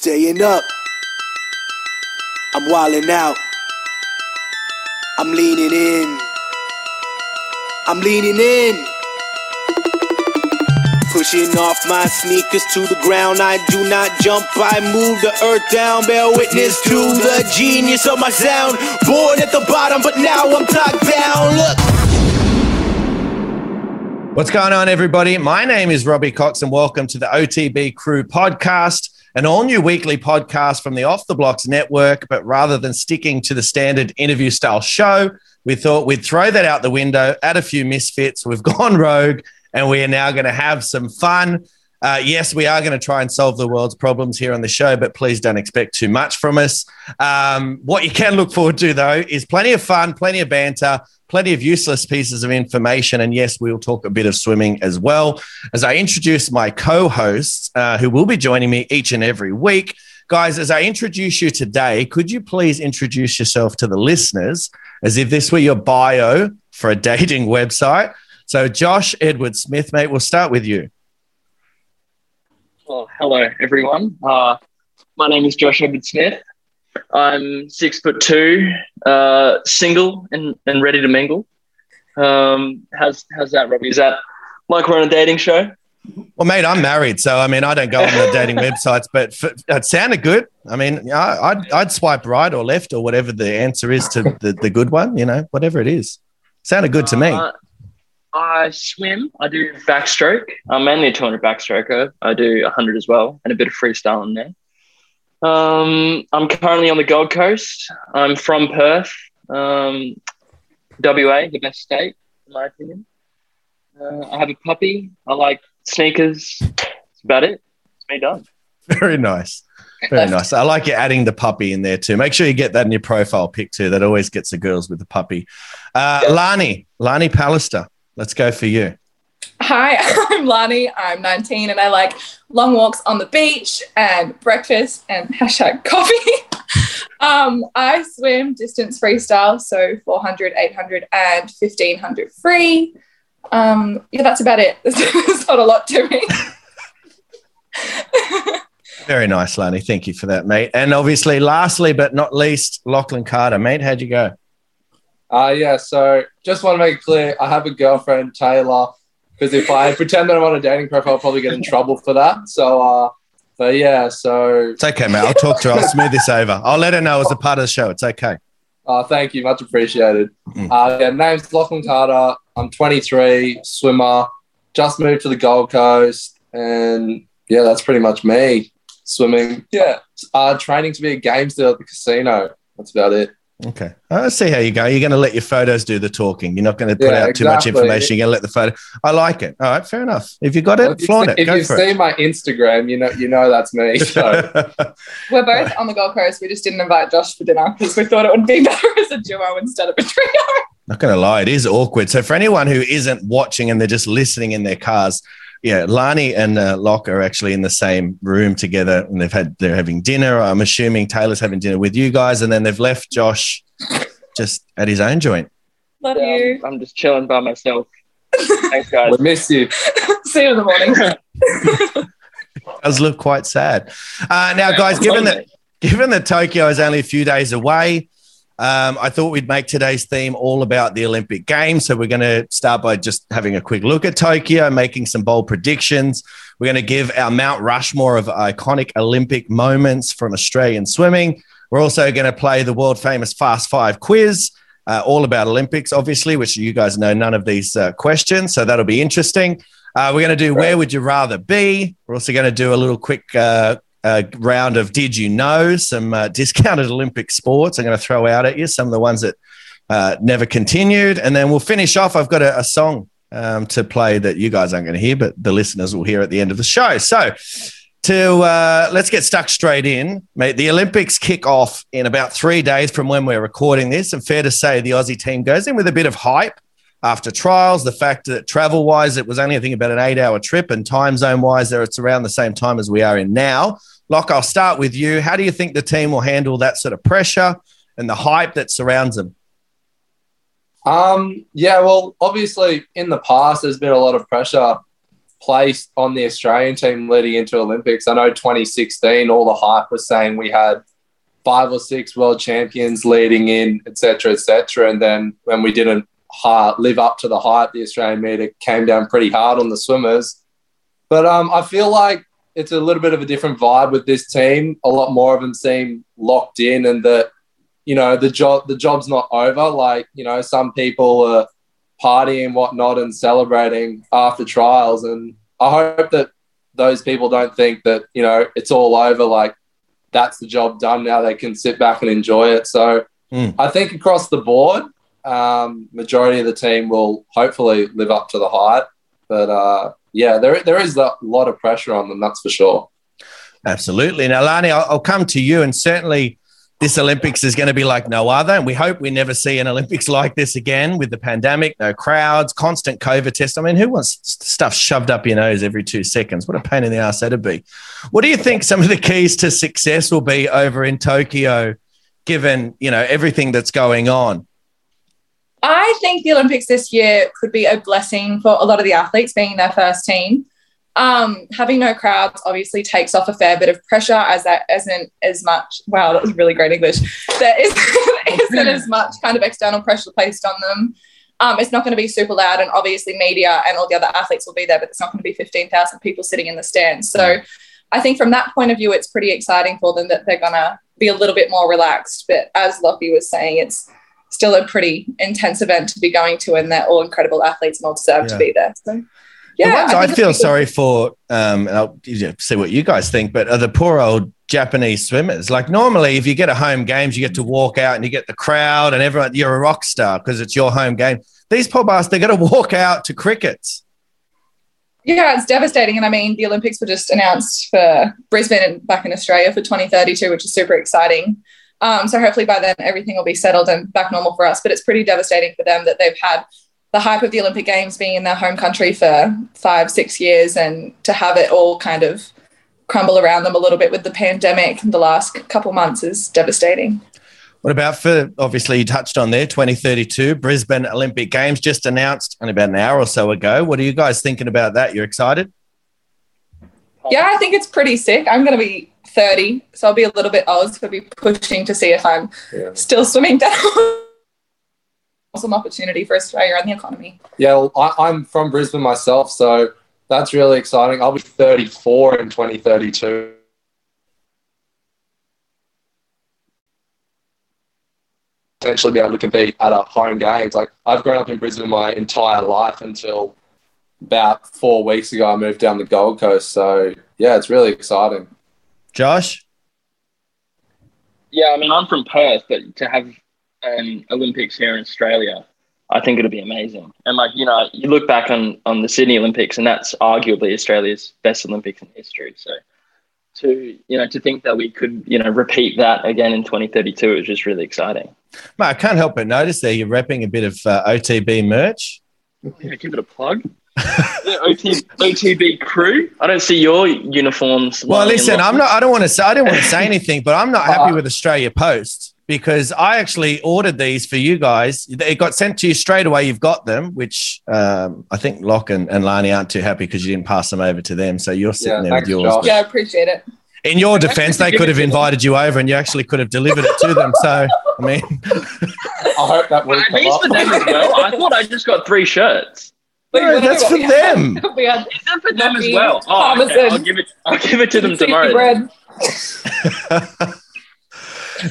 staying up. I'm wilding out. I'm leaning in. I'm leaning in. Pushing off my sneakers to the ground. I do not jump, I move the earth down. Bear witness to the genius of my sound. Born at the bottom, but now I'm tucked down. Look. What's going on, everybody? My name is Robbie Cox, and welcome to the OTB Crew podcast, an all new weekly podcast from the Off the Blocks network. But rather than sticking to the standard interview style show, we thought we'd throw that out the window, add a few misfits. We've gone rogue, and we are now going to have some fun. Uh, yes, we are going to try and solve the world's problems here on the show, but please don't expect too much from us. Um, what you can look forward to, though, is plenty of fun, plenty of banter, plenty of useless pieces of information. And yes, we'll talk a bit of swimming as well. As I introduce my co hosts, uh, who will be joining me each and every week. Guys, as I introduce you today, could you please introduce yourself to the listeners as if this were your bio for a dating website? So, Josh Edward Smith, mate, we'll start with you. Well, hello everyone. Uh, my name is Josh Edward Smith. I'm six foot two, uh, single and, and ready to mingle. Um, how's how's that, Robbie? Is that like we're on a dating show? Well, mate, I'm married, so I mean, I don't go on the dating websites, but f- it sounded good. I mean, I, I'd, I'd swipe right or left or whatever the answer is to the, the good one, you know, whatever it is. Sounded good to me. Uh, I swim. I do backstroke. I'm mainly a 200 backstroker. I do 100 as well, and a bit of freestyle in there. Um, I'm currently on the Gold Coast. I'm from Perth, um, WA, the best state, in my opinion. Uh, I have a puppy. I like sneakers. That's about it. It's me done. Very nice. Very nice. I like you adding the puppy in there too. Make sure you get that in your profile pic too. That always gets the girls with the puppy. Uh, Lani, Lani Pallister, let's go for you. Hi, I'm Lani. I'm 19 and I like long walks on the beach and breakfast and hashtag coffee. um, I swim distance freestyle, so 400, 800, and 1500 free. Um, yeah, that's about it. There's not a lot to me. Very nice, Lani. Thank you for that, mate. And obviously, lastly but not least, Lachlan Carter, mate. How'd you go? Uh, yeah, so just want to make it clear I have a girlfriend, Taylor, because if I pretend that I'm on a dating profile, I'll probably get in trouble for that. So, uh, but yeah, so. It's okay, mate. I'll talk to her. I'll smooth this over. I'll let her know as a part of the show. It's okay. Uh, thank you. Much appreciated. Mm. Uh, yeah, name's Lachlan Carter. I'm 23, swimmer, just moved to the Gold Coast. And yeah, that's pretty much me. Swimming. Yeah. Uh, training to be a gamester at the casino. That's about it. Okay. Uh, I'll see how you go. You're going to let your photos do the talking. You're not going to put Yeah, out too much information. You're going to let the photo. I like it. All right. Fair enough. If you got it, if you flaunt it. if Go you've for seen my Instagram, you know you know that's me. So We're both on the Gold Coast. We just didn't invite Josh for dinner because we thought it would be better as a duo instead of a trio. Not going to lie, it is awkward. So for anyone who isn't watching and they're just listening in their cars, yeah, Lani and uh, Locke are actually in the same room together, and they've had they're having dinner. I'm assuming Taylor's having dinner with you guys, and then they've left Josh just at his own joint. Love Yeah, you. I'm, I'm just chilling by myself. Thanks, guys. we miss you. See you in the morning. does look quite sad. Uh, now, guys, given that given that Tokyo is only a few days away, um, I thought we'd make today's theme all about the Olympic Games. So we're going to start by just having a quick look at Tokyo, making some bold predictions. We're going to give our Mount Rushmore of iconic Olympic moments from Australian swimming. We're also going to play the world famous Fast Five quiz. Uh, all about Olympics, obviously, which you guys know none of these uh, questions. So that'll be interesting. Uh, we're going to do Where Would You Rather Be? We're also going to do a little quick uh, round of Did You Know? Some uh, discounted Olympic sports. I'm going to throw out at you some of the ones that uh, never continued. And then we'll finish off. I've got a, a song um, to play that you guys aren't going to hear, but the listeners will hear at the end of the show. So, to uh, let's get stuck straight in, mate. The Olympics kick off in about three days from when we're recording this, and fair to say the Aussie team goes in with a bit of hype after trials. The fact that travel wise, it was only I think about an eight-hour trip, and time zone wise, there it's around the same time as we are in now. Locke, I'll start with you. How do you think the team will handle that sort of pressure and the hype that surrounds them? Um, yeah, well, obviously in the past there's been a lot of pressure placed on the Australian team leading into Olympics. I know 2016, all the hype was saying we had five or six world champions leading in, etc., etc. And then when we didn't live up to the hype, the Australian media came down pretty hard on the swimmers. But um, I feel like it's a little bit of a different vibe with this team. A lot more of them seem locked in, and that you know the job the job's not over. Like you know, some people are partying whatnot and celebrating after trials, and I hope that those people don't think that you know it's all over. Like that's the job done now. They can sit back and enjoy it. So mm. I think across the board, um, majority of the team will hopefully live up to the hype. But uh, yeah, there there is a lot of pressure on them. That's for sure. Absolutely. Now, Lani, I'll, I'll come to you, and certainly this Olympics is going to be like no other. And we hope we never see an Olympics like this again with the pandemic, no crowds, constant COVID test. I mean, who wants stuff shoved up your nose every two seconds? What a pain in the ass that'd be. What do you think some of the keys to success will be over in Tokyo, given, you know, everything that's going on? I think the Olympics this year could be a blessing for a lot of the athletes being their first team. Um, having no crowds obviously takes off a fair bit of pressure as that isn't as much. Wow, that was really great English. There is, isn't as much kind of external pressure placed on them. Um, it's not going to be super loud, and obviously media and all the other athletes will be there, but it's not going to be fifteen thousand people sitting in the stands. So, I think from that point of view, it's pretty exciting for them that they're going to be a little bit more relaxed. But as Lockie was saying, it's still a pretty intense event to be going to, and they're all incredible athletes and all deserve yeah. to be there. So, yeah, I, I feel sorry for, um, and I'll see what you guys think, but are the poor old Japanese swimmers. Like normally, if you get a home games, you get to walk out and you get the crowd and everyone. You're a rock star because it's your home game. These poor bastards, they're going to walk out to crickets. Yeah, it's devastating. And I mean, the Olympics were just announced for Brisbane and back in Australia for 2032, which is super exciting. Um, so hopefully by then everything will be settled and back normal for us. But it's pretty devastating for them that they've had the hype of the Olympic Games being in their home country for five, six years and to have it all kind of crumble around them a little bit with the pandemic in the last couple months is devastating. What about for obviously you touched on there 2032 Brisbane Olympic Games just announced only about an hour or so ago. What are you guys thinking about that? You're excited? Yeah, I think it's pretty sick. I'm going to be 30, so I'll be a little bit old. So I'll be pushing to see if I'm yeah. still swimming down. awesome opportunity for Australia and the economy. Yeah, well, I, I'm from Brisbane myself, so that's really exciting. I'll be 34 in 2032. Potentially be able to compete at a home games. Like I've grown up in Brisbane my entire life until about four weeks ago. I moved down the Gold Coast, so yeah, it's really exciting. Josh. Yeah, I mean, I'm from Perth, but to have an Olympics here in Australia, I think it'll be amazing. And like you know, you look back on on the Sydney Olympics, and that's arguably Australia's best Olympics in history. So to you know to think that we could you know repeat that again in 2032 is just really exciting. Mate, I can't help but notice there you're repping a bit of uh, OTB merch. Yeah, give it a plug. The OT, OTB crew. I don't see your uniforms. Well, listen, I'm not. I don't want to say. I don't want to say anything, but I'm not happy with Australia Post because I actually ordered these for you guys. It got sent to you straight away. You've got them, which um, I think Locke and, and Lani aren't too happy because you didn't pass them over to them. So you're sitting yeah, there with yours. Josh. Yeah, I appreciate it. In your defense, they could have invited you over and you actually could have delivered it to them. So, I mean, I hope that would Are these for them as well? I thought I just got three shirts. No, that's for them. we had Is that for them as well? Oh, okay. I'll give it. I'll give it to them tomorrow.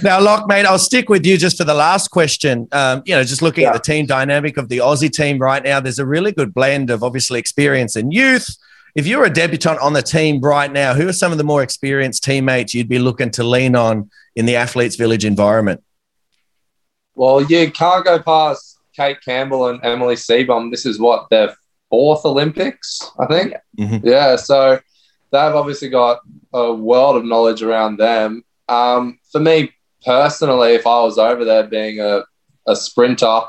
now, Locke, mate, I'll stick with you just for the last question. Um, you know, just looking yeah. at the team dynamic of the Aussie team right now, there's a really good blend of obviously experience and youth. If you're a debutant on the team right now, who are some of the more experienced teammates you'd be looking to lean on in the Athletes Village environment? Well, you can't go past Kate Campbell and Emily Seebohm. This is what their fourth Olympics, I think. Mm-hmm. Yeah, so they've obviously got a world of knowledge around them. Um, for me personally, if I was over there being a, a sprinter,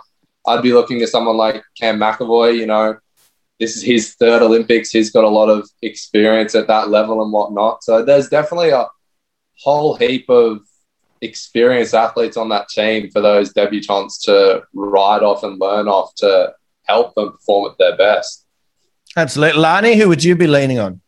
I'd be looking at someone like Cam McEvoy. You know, this is his third Olympics. He's got a lot of experience at that level and whatnot. So there's definitely a whole heap of experienced athletes on that team for those debutants to ride off and learn off to help them perform at their best. Absolutely. Lani, who would you be leaning on?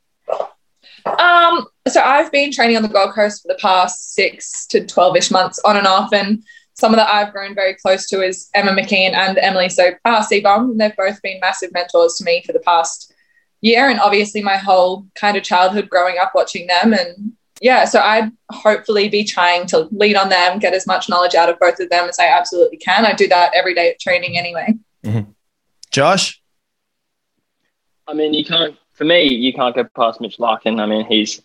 Um, so I've been training on the Gold Coast for the past six to 12 ish months on and off. And someone that I've grown very close to is Emma McKeon and Emily so uh, Seebohm. They've both been massive mentors to me for the past year. And obviously my whole kind of childhood growing up watching them. And yeah, so I'd hopefully be trying to lead on them, get as much knowledge out of both of them as I absolutely can. I do that every day at training anyway. Mm-hmm. Josh? I mean, you can't, for me, you can't go past Mitch Larkin. I mean, he's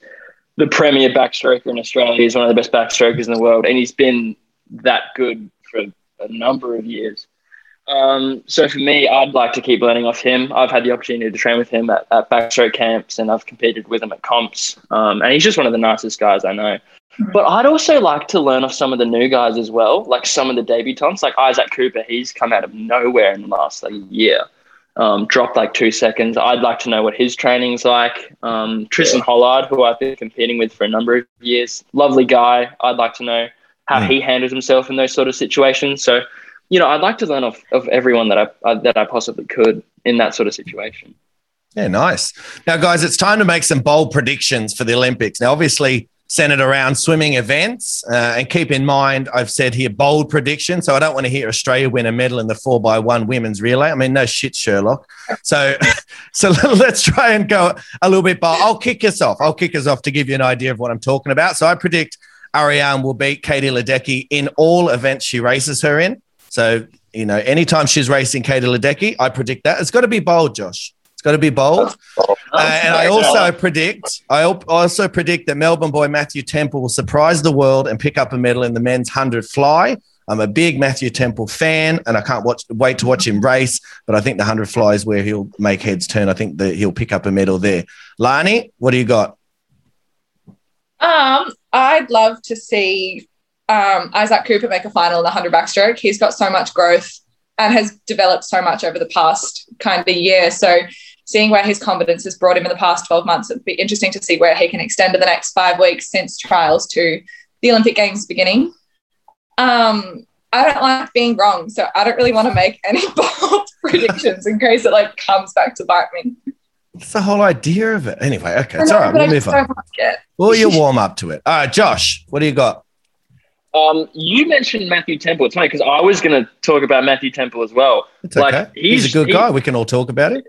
the premier backstroker in Australia. He's one of the best backstrokers in the world, and he's been that good for a number of years. Um, so for me, I'd like to keep learning off him. I've had the opportunity to train with him at, at backstroke camps, and I've competed with him at comps. Um, and he's just one of the nicest guys I know. But I'd also like to learn off some of the new guys as well, like some of the debutants, like Isaac Cooper. He's come out of nowhere in the last like year, um, dropped like two seconds. I'd like to know what his training's like. Um, Tristan Hollard, who I've been competing with for a number of years, lovely guy. I'd like to know how mm. he handles himself in those sort of situations. So you know, I'd like to learn off of everyone that I uh, that I possibly could in that sort of situation. Yeah, nice. Now, guys, it's time to make some bold predictions for the Olympics. Now, obviously, centered around swimming events, uh, and keep in mind, I've said here bold prediction. So I don't want to hear Australia win a medal in the four by one women's relay. I mean, no shit, Sherlock. So, so let's try and go a little bit bold. I'll kick us off. I'll kick us off to give you an idea of what I'm talking about. So I predict Ariarne will beat Katie Ledecky in all events she races her in. So, you know, anytime she's racing Katie Ledecky, I predict that. It's got to be bold, Josh. It's got to be bold. Uh, and I also predict, I also predict that Melbourne boy Matthew Temple will surprise the world and pick up a medal in the men's 100 fly. I'm a big Matthew Temple fan, and I can't watch, wait to watch him race. But I think the 100 fly is where he'll make heads turn. I think that he'll pick up a medal there. Lani, what do you got? Um, I'd love to see um, Isaac Cooper make a final in the 100 backstroke. He's got so much growth and has developed so much over the past kind of year. So seeing where his confidence has brought him in the past 12 months, it'd be interesting to see where he can extend in the next five weeks since trials to the Olympic Games beginning. Um, I don't like being wrong, so I don't really want to make any bold predictions in case it like comes back to bite me. It's the whole idea of it. Anyway, okay, it's all right. We'll move on. Well, you warm up to it. All right, Josh, what do you got? Um, you mentioned Matthew Temple. It's funny because I was going to talk about Matthew Temple as well. It's like, okay. He's, he's a good guy. We can all talk about it.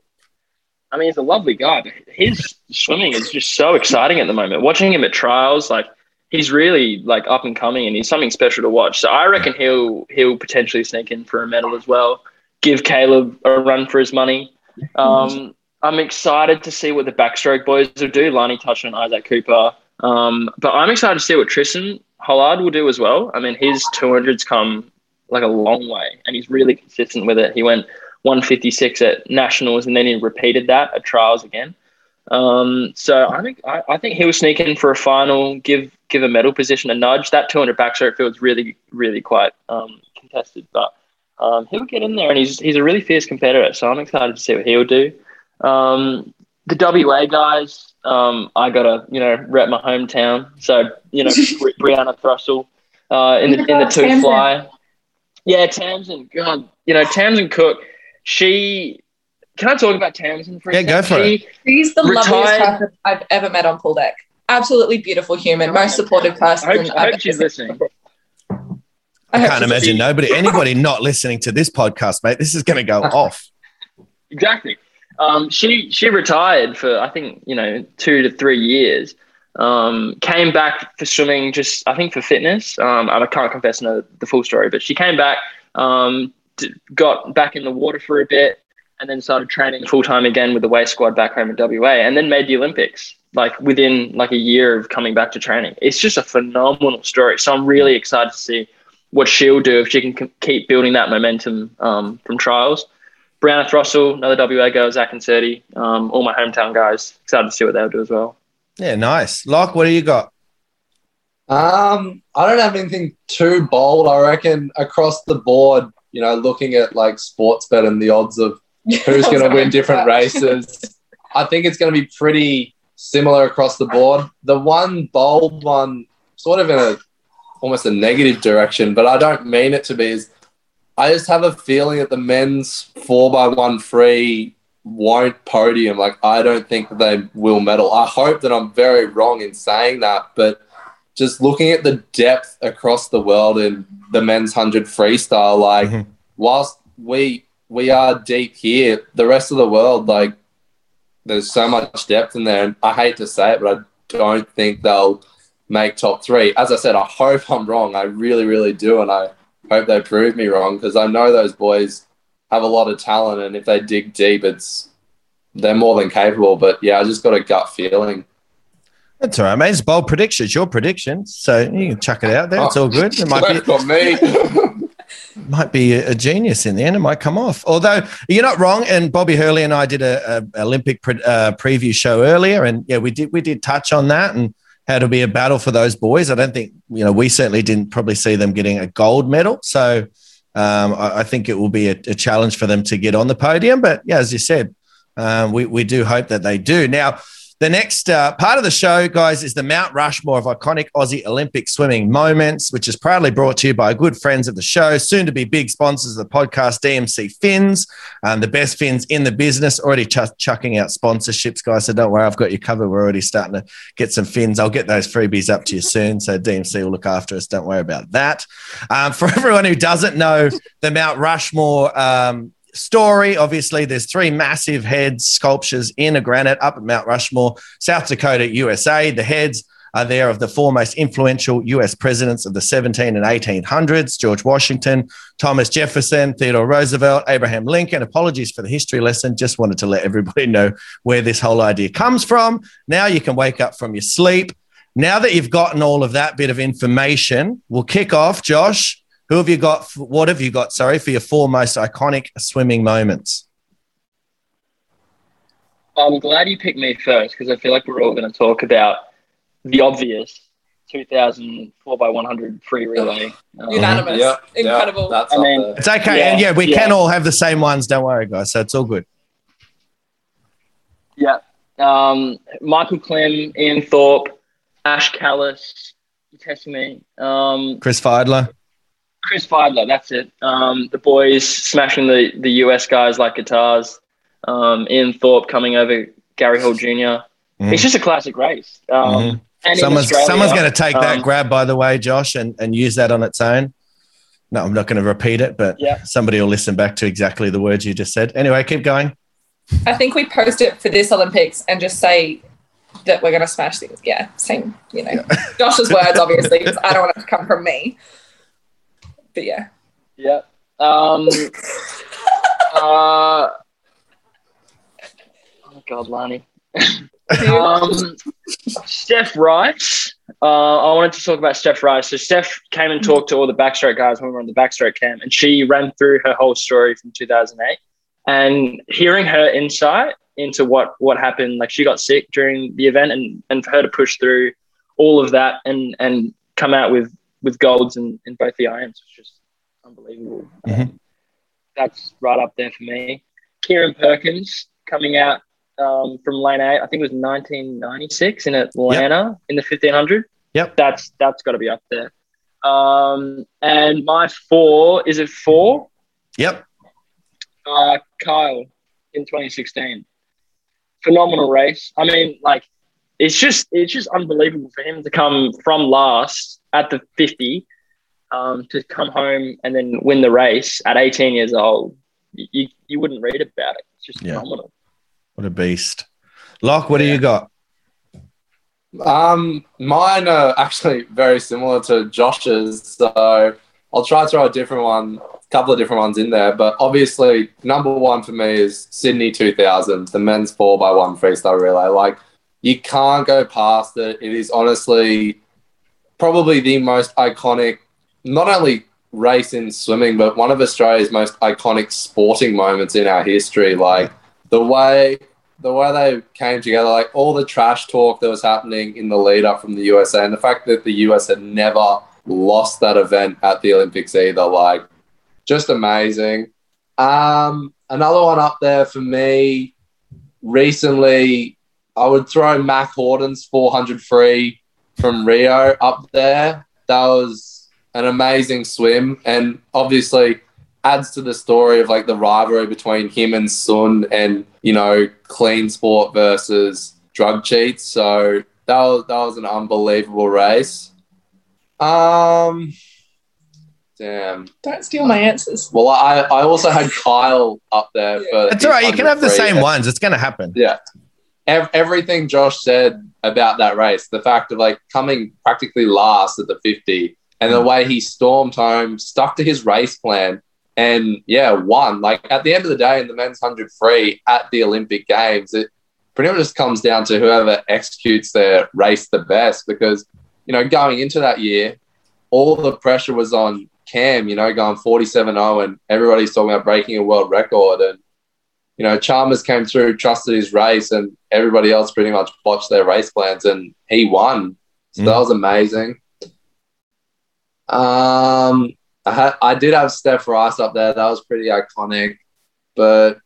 I mean, he's a lovely guy, but his swimming is just so exciting at the moment. Watching him at trials, like he's really like up and coming, and he's something special to watch. So I reckon he'll he'll potentially sneak in for a medal as well. Give Caleb a run for his money. Um, I'm excited to see what the backstroke boys will do. Lani touched on Isaac Cooper, um, but I'm excited to see what Tristan Hollard will do as well. I mean, his 200s come like a long way, and he's really consistent with it. He went 156 at nationals, and then he repeated that at trials again. Um, so I think I, I, think he'll sneak in for a final, give give a medal position a nudge. That 200 backstroke field's really really quite um, contested, but um, he'll get in there, and he's he's a really fierce competitor. So I'm excited to see what he'll do. Um, the WA guys, um, I gotta you know rep my hometown. So you know Brianna Throssell uh, in the in the two fly. Yeah, Tamsin. God, you know Tamsin Cook. She can I talk about Tamsin for a yeah, second? go for she it. She's the retired, loveliest person I've ever met on pool deck. Absolutely beautiful human, most supportive person. I hope, I hope she's listening. I, I can't imagine nobody, anybody not listening to this podcast, mate. This is going to go off. Exactly. Um, she she retired for I think you know two to three years. Um, came back for swimming, just I think for fitness. Um, I can't confess know the full story, but she came back, um, got back in the water for a bit, and then started training full time again with the waist squad back home in WA, and then made the Olympics like within like a year of coming back to training. It's just a phenomenal story. So I'm really excited to see what she'll do if she can keep building that momentum um, from trials. Brianna Throssell, another WA girl, Zac Incerti, um, all my hometown guys. Excited to see what they'll do as well. Yeah, nice. Locke, what do you got? Um, I don't have anything too bold. I reckon across the board, you know, looking at like sports bet and the odds of who's going to win different races, I think it's going to be pretty similar across the board. The one bold one, sort of in a almost a negative direction, but I don't mean it to be, is I just have a feeling that the men's four by one free won't podium. Like I don't think that they will medal. I hope that I'm very wrong in saying that, but just looking at the depth across the world in the men's hundred freestyle, like Mhm. whilst we we are deep here, the rest of the world, like there's so much depth in there. And I hate to say it, but I don't think they'll make top three. As I said, I hope I'm wrong. I really, really do, and I hope they prove me wrong because I know those boys have a lot of talent, and if they dig deep, it's they're more than capable. But yeah, I just got a gut feeling. That's all right, mate. It's bold prediction. It's your prediction, so you can chuck it out there. It's all good. It might be me. might be a, a genius in the end. It might come off. Although you're not wrong. And Bobby Hurley and I did a, a Olympic pre, uh, preview show earlier, and yeah, we did we did touch on that and how it'll be a battle for those boys. I don't think you know we certainly didn't probably see them getting a gold medal. So um, I, I think it will be a, a challenge for them to get on the podium. But yeah, as you said, um, we we do hope that they do now. The next uh, part of the show, guys, is the Mount Rushmore of iconic Aussie Olympic swimming moments, which is proudly brought to you by good friends of the show, soon to be big sponsors of the podcast, DMC Fins, um, the best fins in the business. Already ch- chucking out sponsorships, guys. So don't worry, I've got you covered. We're already starting to get some fins. I'll get those freebies up to you soon. So DMC will look after us. Don't worry about that. Um, for everyone who doesn't know the Mount Rushmore um, story. Obviously, there's three massive heads sculptures in a granite up at Mount Rushmore, South Dakota, USA. The heads are there of the four most influential US presidents of the 17 and 1800s George Washington, Thomas Jefferson, Theodore Roosevelt, Abraham Lincoln. Apologies for the history lesson. Just wanted to let everybody know where this whole idea comes from. Now you can wake up from your sleep. Now that you've gotten all of that bit of information, we'll kick off. Josh, who have you got? What have you got? Sorry for your four most iconic swimming moments. I'm glad you picked me first because I feel like we're all going to talk about the obvious 2000 4x100 free relay. Um, Unanimous. Yeah, Incredible. Yeah, that's I up mean- It's okay, Yeah, and yeah, we yeah. can all have the same ones. Don't worry, guys. So it's all good. Yeah. Um, Michael Klim, Ian Thorpe, Ash Callus, you testing me. Um, Chris Fydler. Chris Fydler, that's it. Um, the boys smashing the, the US guys like guitars. Um, Ian Thorpe coming over Gary Hall junior Mhm. It's just a classic race. Um, and Someone's someone's going to take that um, grab, by the way, Josh, and, and use that on its own. No, I'm not going to repeat it, but Yeah. somebody will listen back to exactly the words you just said. Anyway, keep going. I think we post it for this Olympics and just say that we're going to smash things. Yeah, same, you know, Josh's words, obviously, 'cause I don't want it to come from me. But yeah. Yeah. Um, uh, oh God, Lani. um, Steph Rice. Uh, I wanted to talk about Steph Rice. So Steph came and talked to all the backstroke guys when we were on the backstroke camp, and she ran through her whole story from 2008. And hearing her insight into what what happened, like she got sick during the event, and and for her to push through all of that and and come out with with golds in, in both the irons was just unbelievable. Mhm. Um, that's right up there for me. Kieran Perkins coming out um, from lane eight, I think it was 1996 in Atlanta in the 1500. Yep. That's that's got to be up there. Um, and my four is it four? Yep. Uh, Kyle in 2016. Phenomenal race. I mean, like, it's just it's just unbelievable for him to come from last at the 50 um, to come home and then win the race at 18 years old. You, you wouldn't read about it. It's just Yeah. phenomenal. What a beast. Locke, what do you got? Um, mine are actually very similar to Josh's, so I'll try to throw a different one, a couple of different ones in there. But obviously, number one for me is Sydney 2000, the men's four by one freestyle relay. Like, you can't go past it. It is honestly probably the most iconic, not only race in swimming, but one of Australia's most iconic sporting moments in our history. Like the way the way they came together, like all the trash talk that was happening in the lead up from the USA, and the fact that the US had never lost that event at the Olympics either, like just amazing. Um, another one up there for me recently, I would throw Mack Horton's 400 free from Rio up there. That was an amazing swim, and obviously adds to the story of like the rivalry between him and Sun and, you know, clean sport versus drug cheats. So that was, that was an unbelievable race. Um, damn. Don't steal my answers. Well, I, I also had Kyle up there for. It's all right. You can have the 100 same ones. It's going to happen. Yeah. Ev- everything Josh said about that race, the fact of like coming practically last at the 50 and the mm. way he stormed home, stuck to his race plan, and yeah, won. Like at the end of the day, in the men's 100 free at the Olympic Games, it pretty much just comes down to whoever executes their race the best because, you know, going into that year, all the pressure was on Cam, you know, going 47 0, and everybody's talking about breaking a world record. And, you know, Chalmers came through, trusted his race, and everybody else pretty much botched their race plans, and he won. So Mm. that was amazing. Um, I, had, I did have Steph Rice up there. That was pretty iconic, but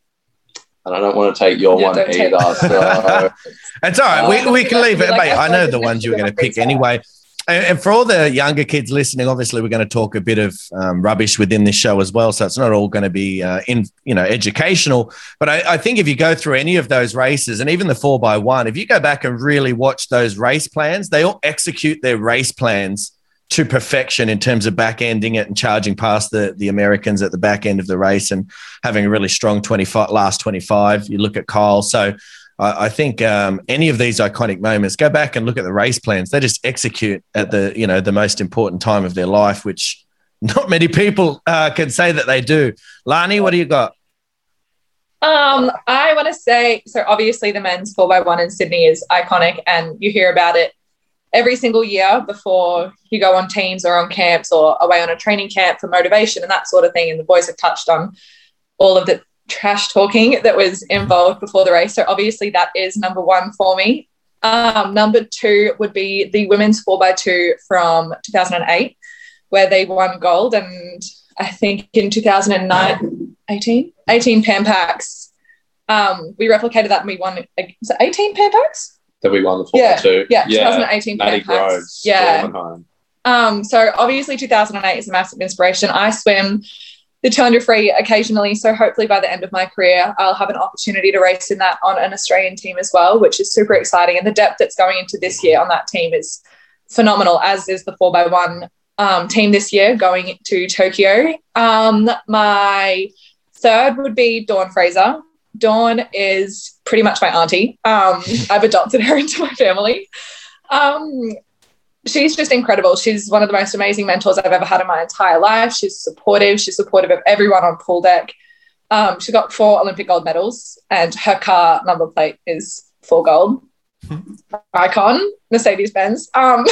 and I don't want to take your Yeah, one don't take- either. So It's all right. We, we can leave it. Like, mate, I I know the ones you were going to pick them, anyway. And for all the younger kids listening, obviously we're going to talk a bit of um, rubbish within this show as well. So it's not all going to be uh, in you know educational. But I, I think if you go through any of those races, and even the four by one, if you go back and really watch those race plans, they all execute their race plans to perfection in terms of back ending it and charging past the the Americans at the back end of the race and having a really strong twenty five last twenty five. You look at Kyle, so. I I think um, any of these iconic moments, go back and look at the race plans. They just execute at the you know the most important time of their life, which not many people uh, can say that they do. Lani, what do you got? Um, I want to say so. Obviously, the men's four x one in Sydney is iconic, and you hear about it every single year before you go on teams or on camps or away on a training camp for motivation and that sort of thing. And the boys have touched on all of the trash talking that was involved before the race. So obviously, that is number one for me. Um, number two would be the women's four x two from 2008, where they won gold, and I think in 2009, 18, 18 Pan Pacs. Um, we replicated that and we won. Was it 18 Pan Pacs? that we won the four Yeah, two. Yeah, yeah, 2018 Maddie Pan Pacs. Groves. Yeah. Um, so obviously 2008 is a massive inspiration. I swim the 200 free occasionally, so hopefully by the end of my career, I'll have an opportunity to race in that on an Australian team as well, which is super exciting. And the depth that's going into this year on that team is phenomenal, as is the 4x1 um, team this year going to Tokyo. Um, my third would be Dawn Fraser. Dawn is pretty much my auntie. Um, I've adopted her into my family. She's just incredible. She's one of the most amazing mentors I've ever had in my entire life. She's supportive. She's supportive of everyone on pool deck. Um, she got four Olympic gold medals, and her car number plate is four gold. Icon, Mercedes Benz. Um,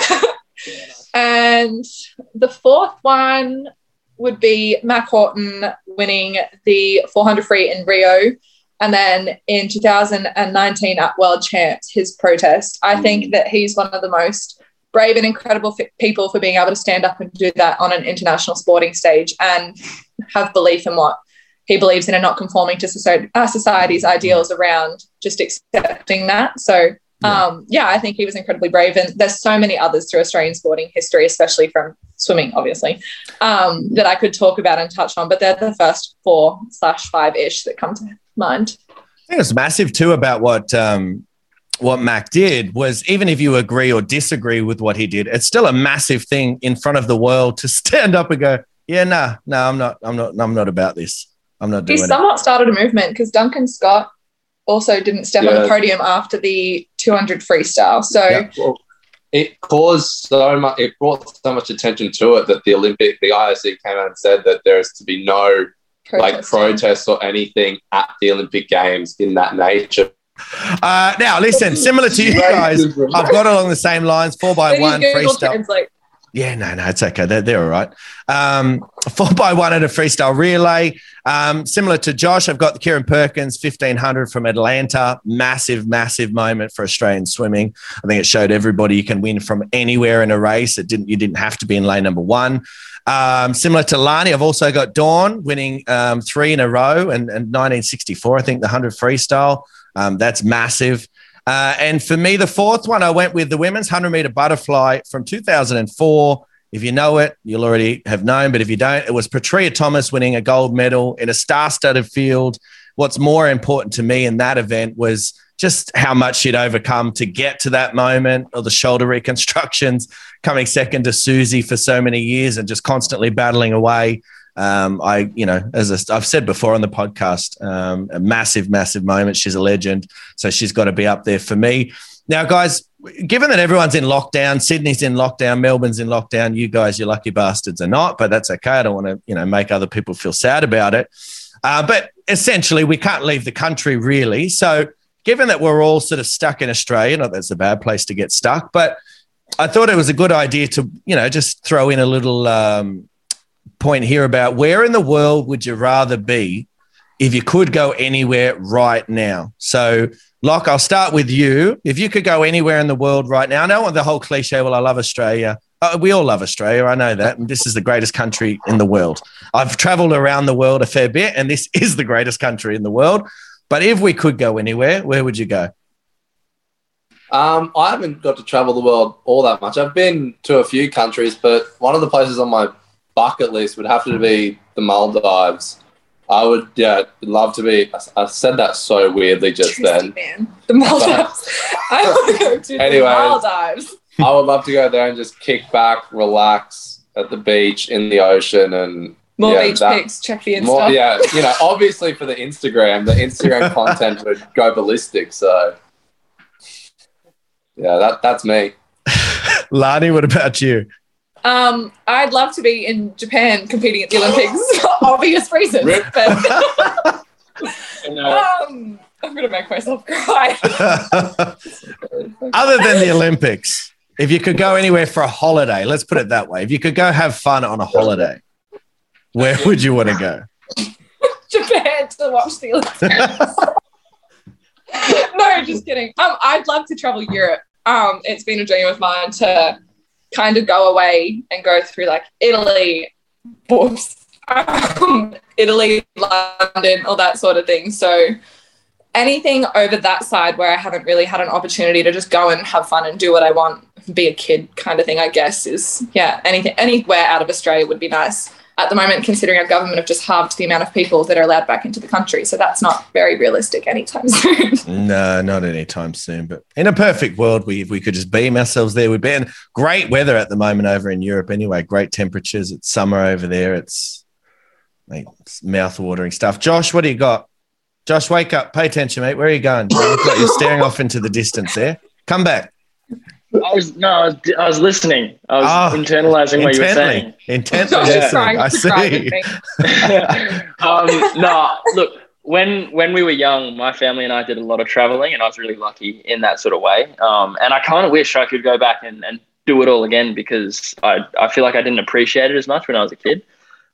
and the fourth one would be Mack Horton winning the 400 free in Rio. And then in 2019 at World Champs, his protest. I think that he's one of the most brave and incredible people for being able to stand up and do that on an international sporting stage and have belief in what he believes in and not conforming to uh, society's ideals around just accepting that. So, um, yeah, I think he was incredibly brave. And there's so many others through Australian sporting history, especially from swimming, obviously, um, that I could talk about and touch on. But they're the first four slash five ish that come to mind. I think it's massive too about what um, what Mack did was even if you agree or disagree with what he did, it's still a massive thing in front of the world to stand up and go, yeah, nah, no, I'm not, I'm not, I'm not about this. I'm not doing it. He somewhat started a movement because Duncan Scott also didn't step on the podium after the 200 freestyle. So Yeah. Well, it caused so much. It brought so much attention to it that the Olympic, the IOC came out and said that there is to be no like protesting. protests or anything at the Olympic Games in that nature. Uh, now, listen, similar to you guys, I've got along the same lines. Four by Then you one Google freestyle. translate. Yeah, no, no, it's okay. They're, they're all right. Um, four by one at a freestyle relay. Um, similar to Josh, I've got the Kieran Perkins 1500 from Atlanta. Massive, massive moment for Australian swimming. I think it showed everybody you can win from anywhere in a race. It didn't, you didn't have to be in lane number one. Um, similar to Lani, I've also got Dawn winning um, three in a row and, and 1964, I think, the 100 freestyle. Um, that's massive. Uh, and for me, the fourth one, I went with the women's 100 meter butterfly from 2004. If you know it, you'll already have known. But if you don't, it was Petria Thomas winning a gold medal in a star-studded field. What's more important to me in that event was just how much she'd overcome to get to that moment, or the shoulder reconstructions, coming second to Susie for so many years, and just constantly battling away. Um, I, you know, as i have said before on the podcast, um, a massive, massive moment. She's a legend, so she's got to be up there for me. Now, guys, given that everyone's in lockdown, Sydney's in lockdown, Melbourne's in lockdown, you guys, you lucky bastards, are not, but that's okay. I don't want to, you know, make other people feel sad about it. Uh, but essentially, we can't leave the country really. So, given that we're all sort of stuck in Australia, not that's a bad place to get stuck, but I thought it was a good idea to, you know, just throw in a little um, point here about where in the world would you rather be if you could go anywhere right now? So, Locke, I'll start with you. If you could go anywhere in the world right now, I don't want the whole cliche, well, I love Australia. Uh, we all love Australia. I know that. And this is the greatest country in the world. I've traveled around the world a fair bit, and this is the greatest country in the world. But if we could go anywhere, where would you go? Um, I haven't got to travel the world all that much. I've been to a few countries, but one of the places on my bucket list would have to be the Maldives. I would, yeah, love to be. I said that so weirdly just Tristy, then. Man. The Maldives. I want to go to Anyways. the Maldives. I would love to go there and just kick back, relax at the beach in the ocean, and More Yeah, beach that- pics. Check the Insta. more, yeah, you know, obviously for the Instagram, the Instagram content would go ballistic. So, yeah, that that's me. Lani, what about you? Um, I'd love to be in Japan competing at the Olympics for obvious reasons. Rip. But um, I'm gonna make myself cry. Other than the Olympics, if you could go anywhere for a holiday, let's put it that way. If you could go have fun on a holiday, where would you want to go? Japan to watch the Olympics. no, just kidding. Um, I'd love to travel Europe. Um, it's been a dream of mine to kind of go away and go through like Italy, whoops, um, Italy, London, all that sort of thing. So anything over that side where I haven't really had an opportunity to just go and have fun and do what I want, be a kid kind of thing, I guess is yeah, anything anywhere out of Australia would be nice. At the moment, considering our government have just halved the amount of people that are allowed back into the country, so that's not very realistic anytime soon. No, not anytime soon. But in a perfect world, we if we could just beam ourselves there, we'd be in great weather at the moment over in Europe. Anyway, great temperatures. It's summer over there. It's, it's mouth-watering stuff. Josh, what do you got? Josh, wake up. Pay attention, mate. Where are you going? You're staring off into the distance there. Come back. I was no, I was, I was listening. I was Ah, internalizing what you were saying. Intently. Intently Josh is listening. I to cry with see. um, no, look, when when we were young, my family and I did a lot of traveling, and I was really lucky in that sort of way. Um, and I kind of wish I could go back and, and do it all again because I I feel like I didn't appreciate it as much when I was a kid.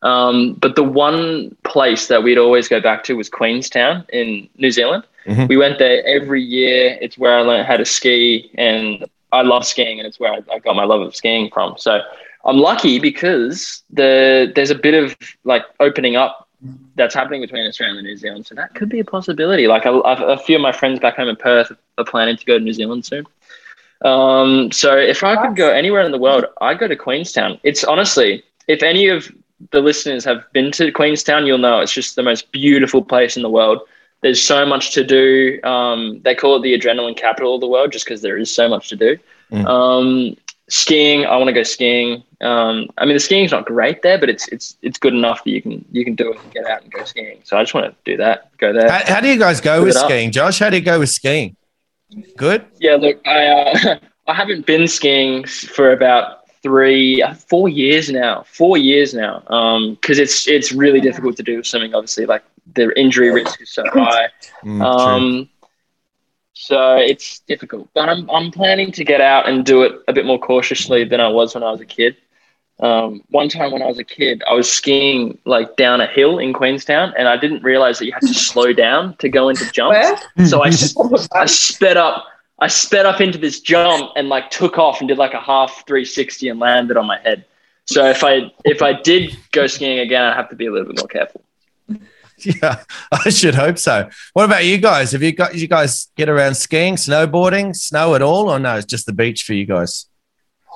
Um, but the one place that we'd always go back to was Queenstown in New Zealand. Mhm. We went there every year. It's where I learned how to ski, and I love skiing, and it's where I, I got my love of skiing from. So I'm lucky because the there's a bit of like opening up that's happening between Australia and New Zealand. So that could be a possibility. Like a, a few of my friends back home in Perth are planning to go to New Zealand soon. Um, so if I could go anywhere in the world, I'd go to Queenstown. It's honestly, if any of the listeners have been to Queenstown, you'll know it's just the most beautiful place in the world. There's so much to do. Um, they call it the adrenaline capital of the world just because there is so much to do. Mm. Um, skiing, I want to go skiing. Um, I mean, the skiing's not great there, but it's it's it's good enough that you can you can do it and get out and go skiing. So I just want to do that, go there. How, how do you guys go with skiing, Josh? How do you go with skiing? Good. Yeah, look, I uh, I haven't been skiing for about three, uh, four years now. Four years now, because it's it's really difficult to do swimming. Obviously, like the injury risk is so high. Mm. Um, so it's difficult, but I'm I'm planning to get out and do it a bit more cautiously than I was when I was a kid. Um, one time when I was a kid, I was skiing like down a hill in Queenstown, and I didn't realize that you had to slow down to go into jumps. Where? So I, I sped up. I sped up into this jump and like took off and did like a half 360 and landed on my head. So if I if I did go skiing again, I'd have to be a little bit more careful. Yeah, I should hope so. What about you guys? Have you got you guys get around skiing, snowboarding, snow at all, or no? It's just the beach for you guys.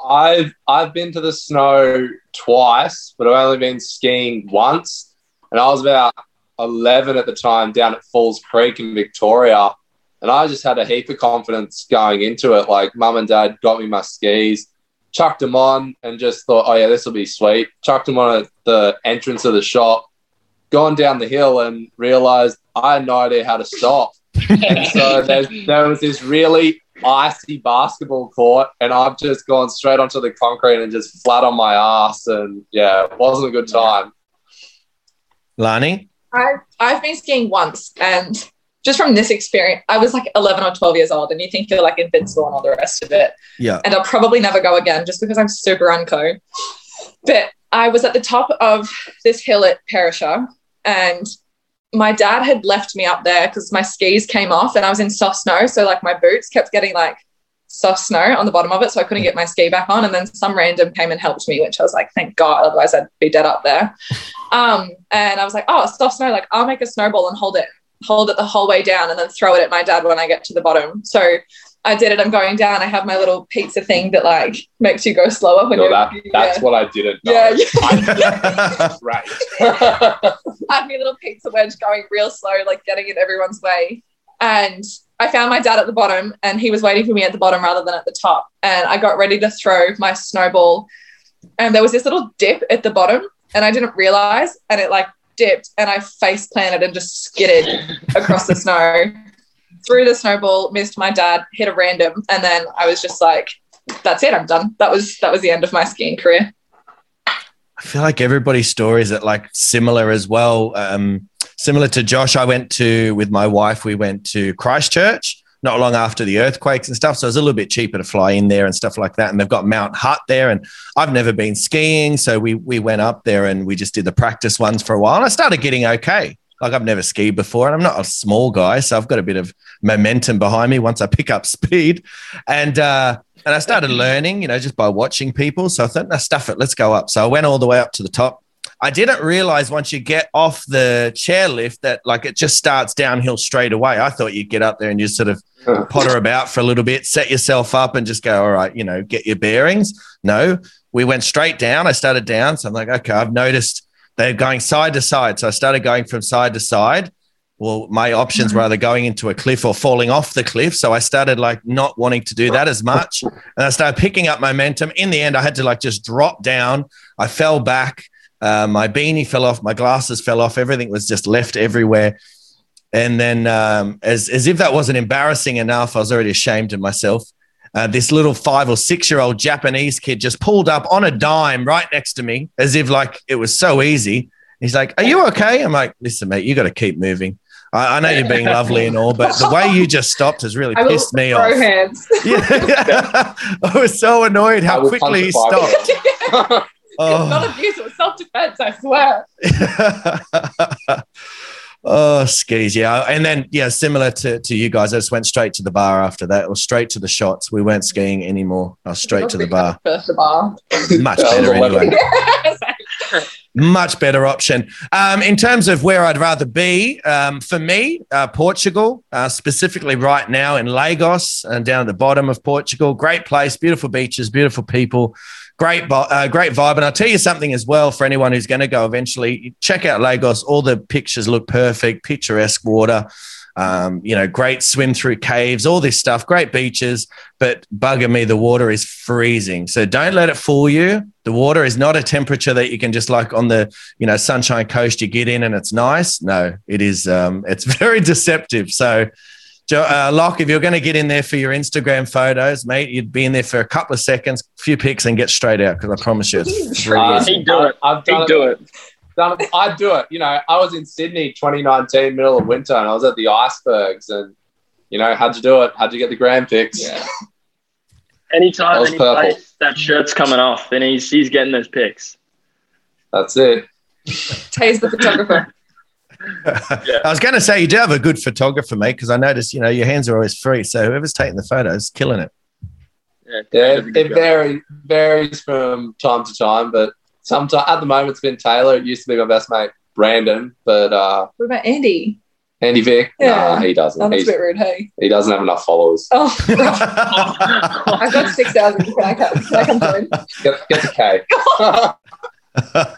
I've I've been to the snow twice, but I've only been skiing once, and I was about eleven at the time down at Falls Creek in Victoria, and I just had a heap of confidence going into it. Like mum and dad got me my skis, chucked them on, and just thought, oh yeah, this will be sweet. Chucked them on at the entrance of the shop, gone down the hill, and realized I had no idea how to stop. and so there, there was this really icy basketball court, and I've just gone straight onto the concrete and just flat on my ass, and yeah, it wasn't a good time. Lani? I've, I've been skiing once, and just from this experience, I was like 11 or 12 years old, and you think you're like invincible and all the rest of it. Yeah. And I'll probably never go again just because I'm super unco. But I was at the top of this hill at Perisher, and my dad had left me up there because my skis came off and I was in soft snow. So, like, my boots kept getting like soft snow on the bottom of it. So, I couldn't get my ski back on. And then some random came and helped me, which I was like, thank God. Otherwise, I'd be dead up there. Um, and I was like, oh, soft snow. Like, I'll make a snowball and hold it, hold it the whole way down and then throw it at my dad when I get to the bottom. So, I did it. I'm going down. I have my little pizza thing that like makes you go slower when No, you're. that, that's yeah. what I didn't know. Yeah, yeah. Right. I had my little pizza wedge going real slow, like getting in everyone's way. And I found my dad at the bottom, and he was waiting for me at the bottom rather than at the top. And I got ready to throw my snowball, and there was this little dip at the bottom, and I didn't realize, and it like dipped, and I face planted and just skidded across the snow, threw the snowball, missed my dad, hit a random, and then I was just like, "That's it, I'm done." That was that was the end of my skiing career. I feel like everybody's stories are like similar as well. Um, similar to Josh, I went to with my wife. We went to Christchurch not long after the earthquakes and stuff, so it was a little bit cheaper to fly in there and stuff like that. And they've got Mount Hutt there, and I've never been skiing, so we we went up there and we just did the practice ones for a while. And I started getting okay. Like I've never skied before, and I'm not a small guy, so I've got a bit of momentum behind me once I pick up speed. And uh, and I started learning, you know, just by watching people. So I thought, no, stuff it, let's go up. So I went all the way up to the top. I didn't realize once you get off the chairlift that like it just starts downhill straight away. I thought you'd get up there and you sort of potter about for a little bit, set yourself up and just go, all right, you know, get your bearings. No, we went straight down. I started down. So I'm like, okay, I've noticed they're going side to side. So I started going from side to side. Well, my options were either going into a cliff or falling off the cliff. So I started like not wanting to do that as much. And I started picking up momentum. In the end, I had to like just drop down. I fell back. Uh, my beanie fell off. My glasses fell off. Everything was just left everywhere. And then, um, as, as if that wasn't embarrassing enough, I was already ashamed of myself. Uh, this little five or six year old Japanese kid just pulled up on a dime right next to me as if like it was so easy. He's like, Are you okay? I'm like, Listen, mate, you got to keep moving. I, I know you're being lovely and all, but the way you just stopped has really I pissed me throw off. hands. Yeah. I was so annoyed how quickly he punch the stopped. It's not Oh. abuse, it was self defense, I swear. Oh, skis. Yeah. And then, yeah, similar to, to you guys, I just went straight to the bar after that, or straight to the shots. We weren't skiing anymore. I was straight to the bar. First the bar. Much better anyway. Much better option. Um, in terms of where I'd rather be, um, for me, uh, Portugal, uh, specifically right now in Lagos and down at the bottom of Portugal. Great place, beautiful beaches, beautiful people, great, uh, great vibe. And I'll tell you something as well for anyone who's going to go eventually. Check out Lagos. All the pictures look perfect, picturesque water. Um, you know, great swim through caves, all this stuff, great beaches, but bugger me, the water is freezing. So don't let it fool you. The water is not a temperature that you can just like on the, you know, Sunshine Coast, you get in and it's nice. No, it is, um, it's very deceptive. So, Jo- uh, Locke, if you're going to get in there for your Instagram photos, mate, you'd be in there for a couple of seconds, few pics, and get straight out because I promise you it's Uh. He'd do it. I've done He'd do it. done it. I'd do it. You know, I was in Sydney 2019, middle of winter, and I was at the icebergs, and you know, how'd you do it? How'd you get the grand pics? Yeah. Anytime, That any place that shirt's coming off, and he's he's getting those pics. That's it. Tay's the photographer. I was going to say you do have a good photographer, mate, because I noticed you know your hands are always free. So whoever's taking the photos, killing it. Yeah, Yeah, it, good varies varies from time to time, but sometimes at the moment it's been Taylor. It used to be my best mate Brandon, but uh, What about Andy? Andy Vick? Yeah. Nah, he doesn't. Oh, that's a bit rude, hey? he doesn't have enough followers. Oh, I've got 6,000. Can I come, can I come join? Get, get the K. oh,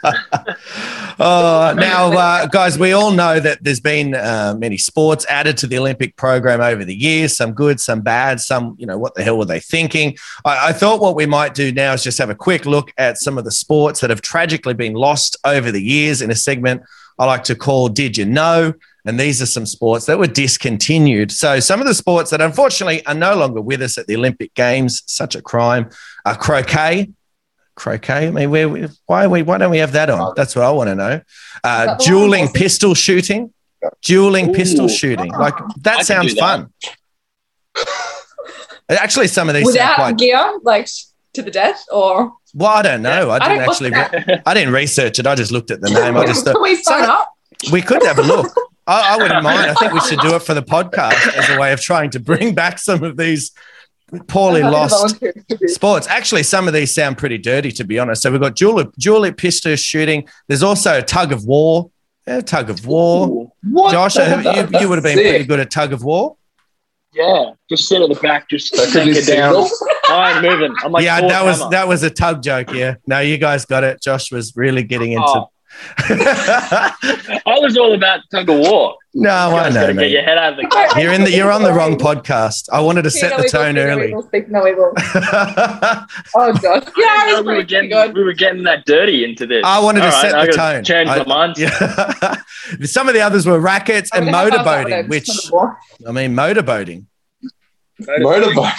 now, uh, guys, we all know that there's been uh, many sports added to the Olympic program over the years. Some good, some bad. Some, you know, what the hell were they thinking? I, I thought what we might do now is just have a quick look at some of the sports that have tragically been lost over the years in a segment I like to call "Did You Know." And these are some sports that were discontinued. So some of the sports that unfortunately are no longer with us at the Olympic Games, such a crime, are croquet. Croquet. I mean, where, why, we, why don't we have that on? That's what I want to know. Uh, dueling pistol shooting. Dueling Ooh. pistol shooting. Like that could sounds that. fun. Actually, some of these sound Without quite. gear, like to the death, or Well, I don't know. I I didn't don't- actually. Re- I didn't research it. I just looked at the name. I just thought can we sign up? we could have a look. I, I wouldn't mind. I think we should do it for the podcast as a way of trying to bring back some of these poorly I'm happy to lost volunteer to do. sports. Actually, some of these sound pretty dirty, to be honest. So we've got dual, dual pistol shooting. There's also a tug of war. Yeah, tug of war. What? Josh, have- uh, you, you would have been Sick. pretty good at tug of war. Yeah, just sit at the back, just That could take it down. signal. I ain't moving. I'm like, yeah, Thor that was that was a tug joke. Yeah, no, you guys got it. Josh was really getting into. Oh. I was all about tug of war. no, You I guys know, gotta get your head out of the gutter. You're in the you're on the wrong podcast. I wanted to Speak set no the tone speak no early. evil, Speak no evil. I Oh gosh. Yeah, I I didn't was know we were getting good. we were getting that dirty into this. I wanted to All right, set I the tone. Change I- my mind. Yeah. Some of the others were rackets and gonna motorboating, which just tug of war. I mean motorboating. Motorbike.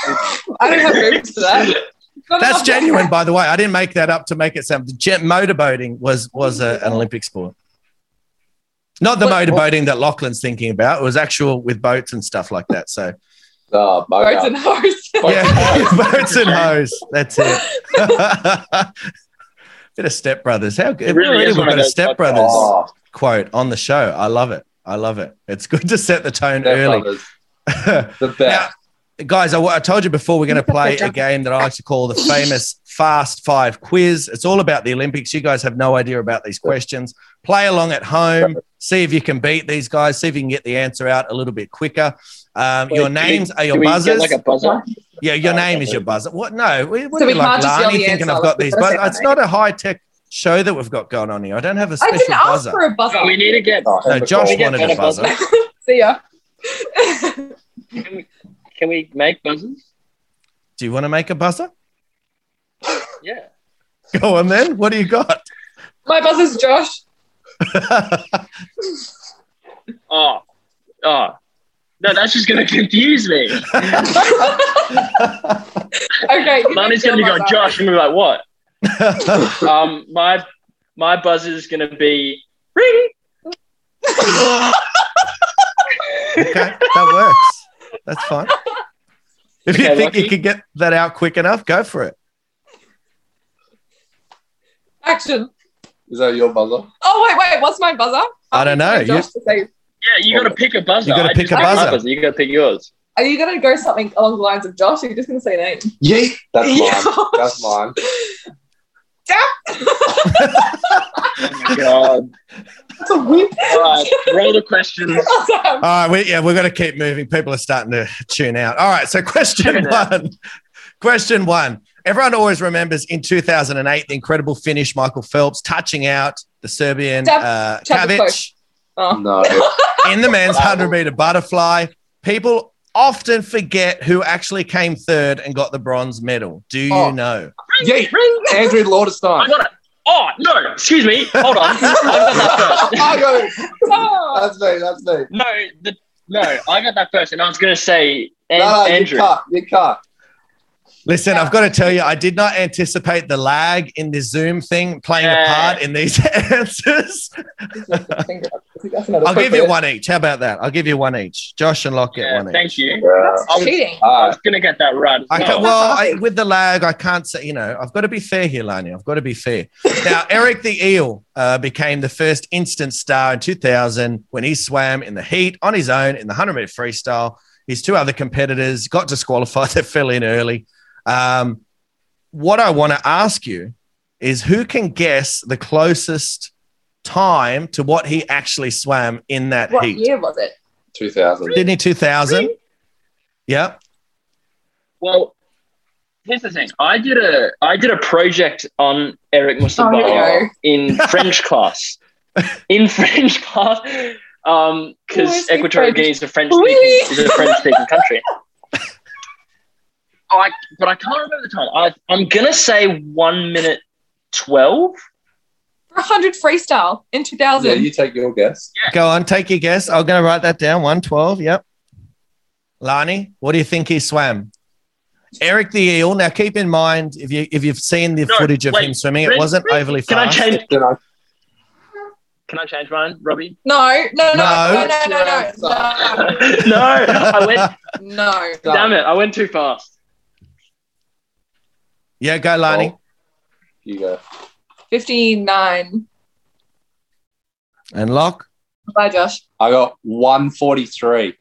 I don't have room for that. That's genuine, by the way. I didn't make that up to make it sound. Jet motorboating was was a, an Olympic sport. Not the What- motorboating that Lachlan's thinking about. It was actual with boats and stuff like that. So uh, Oh, bugger. Boats and hose. yeah, boats and hose. That's it. Bit of Step Brothers. How good? It really is we've got a those Step. Brothers Oh, quote on the show. I love it. I love it. It's good to set the tone Step early. The best. guys, I, I told you before we're going to play a game that I like to call the famous Fast Five quiz. It's all about the Olympics. You guys have no idea about these questions. Play along at home. See if you can beat these guys. See if you can get the answer out a little bit quicker. Um, Wait, your can we- names are your Can we get buzzers. like a buzzer? yeah, your Oh, name okay. is your buzzer. What? No, we, So we like can't just yell Lani the thinking answer, I've got like, these. we've gotta But say it's our not a high tech show that we've got going on here. I don't have a I special didn't ask buzzer. for a buzzer. Oh, we need to get. Oh, No, Emma Josh Cole. get wanted a better buzzer. buzzer. See ya. Can we, can we make buzzers? Do you want to make a buzzer? Yeah. Go on then. What do you got? My buzzer's Josh. Oh. Oh. No, that's just gonna confuse me. Okay. you Lani's gonna your go, buzzer. Josh, and we're like, what? Um, my my buzzer is gonna be ring. Okay, that works. That's fine. If you Okay, think you Lucky. could get that out quick enough, go for it. Action. Is that your buzzer? Oh wait, wait. What's my buzzer? I don't know. I'm to say, Yeah, you gotta pick a buzzer. You gotta pick a picked my buzzer. You gotta pick yours. are you gonna go something along the lines of Josh? Or are you just gonna say name? Yeet. That's Yeah. mine. That's mine. Oh my god. That's a whoop. All right, roll the questions. All right, we, yeah, we're going to keep moving. People are starting to tune out. All right, so question Tune out. one. Question one. Everyone always remembers in 2008 the incredible finish, Michael Phelps touching out the Serbian Tap- uh, Cavic Oh. No. in the men's 100 meter butterfly. People often forget who actually came third and got the bronze medal. Do you Oh. know? Yeah, Ring. Andrew I got it. Oh no! Excuse me. Hold on. I got that first. I got it. Oh. That's me. That's me. No, the, no, I got that first, and I was gonna say An- no, no, Andrew. you cut. You cut. Listen, I've got to tell you, I did not anticipate the lag in the Zoom thing playing a part in these answers. Finger up. That's another I'll give you one each. How about that? I'll give you one each. Josh and Locke get Yeah, one each. thank you. Yeah. I was, Cheating. I was gonna get that right. I well. well, I, with the lag, I can't say, you know, I've got to be fair here, Lani. I've got to be fair. Now, Eric the Eel uh, became the first instant star in 2000 when he swam in the heat on his own in the 100 meter freestyle. His two other competitors got disqualified. They fell in early. Um, what I want to ask you is who can guess the closest time to what he actually swam in that What heat? What year was it? 2000. Sydney 2000. Yep. Well, here's the thing. I did a I did a project on Eric Oh, here we Musabah go. in French class. In French class, because Oh, I Equatorial Guinea is a French Oui. speaking is a French speaking country. I, but I can't remember the time. I, I'm gonna say one minute twelve. For 100 freestyle in 2000. Yeah, you take your guess. Yeah. Go on, take your guess. I'm going to write that down. 112. Yep. Lani, what do you think he swam? Eric the Eel. Now, keep in mind if you if you've seen the No, footage of wait. him swimming, it wasn't wait. overly Can I change? Then I- Can I change mine, Robbie? no, no, no, No. no, no, no, no, no, I went. no. No. Damn it! I went too fast. Yeah, go, Lani. Oh, You go. 59. And Lock. Bye, Josh. I got 143.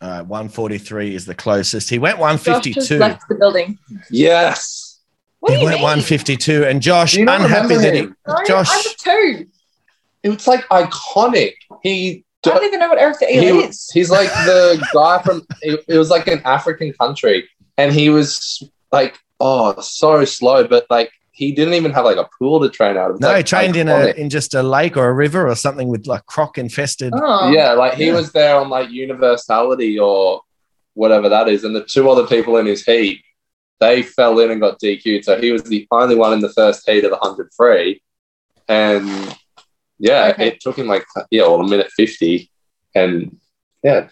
All right, 143 is the closest. He went Josh just 152. left the building. Yes. What do He you went mean? 152. And Josh, Do you not unhappy remember that he. him? No, Josh, I'm a two. It's like iconic. He I don't even know what Eric the he, is. he's like the guy from it, it was like an African country, and he was like oh so slow, but like he didn't even have like a pool to train out of. no, like, he trained in a in just a lake or a river or something with like croc infested. Oh. yeah, like he Yeah. was there on like universality or whatever that is, and the two other people in his heat they fell in and got DQ'd, so he was the only one in the first heat of the hundred free, and yeah, Okay. it took him like yeah, well, a minute fifty, and yeah,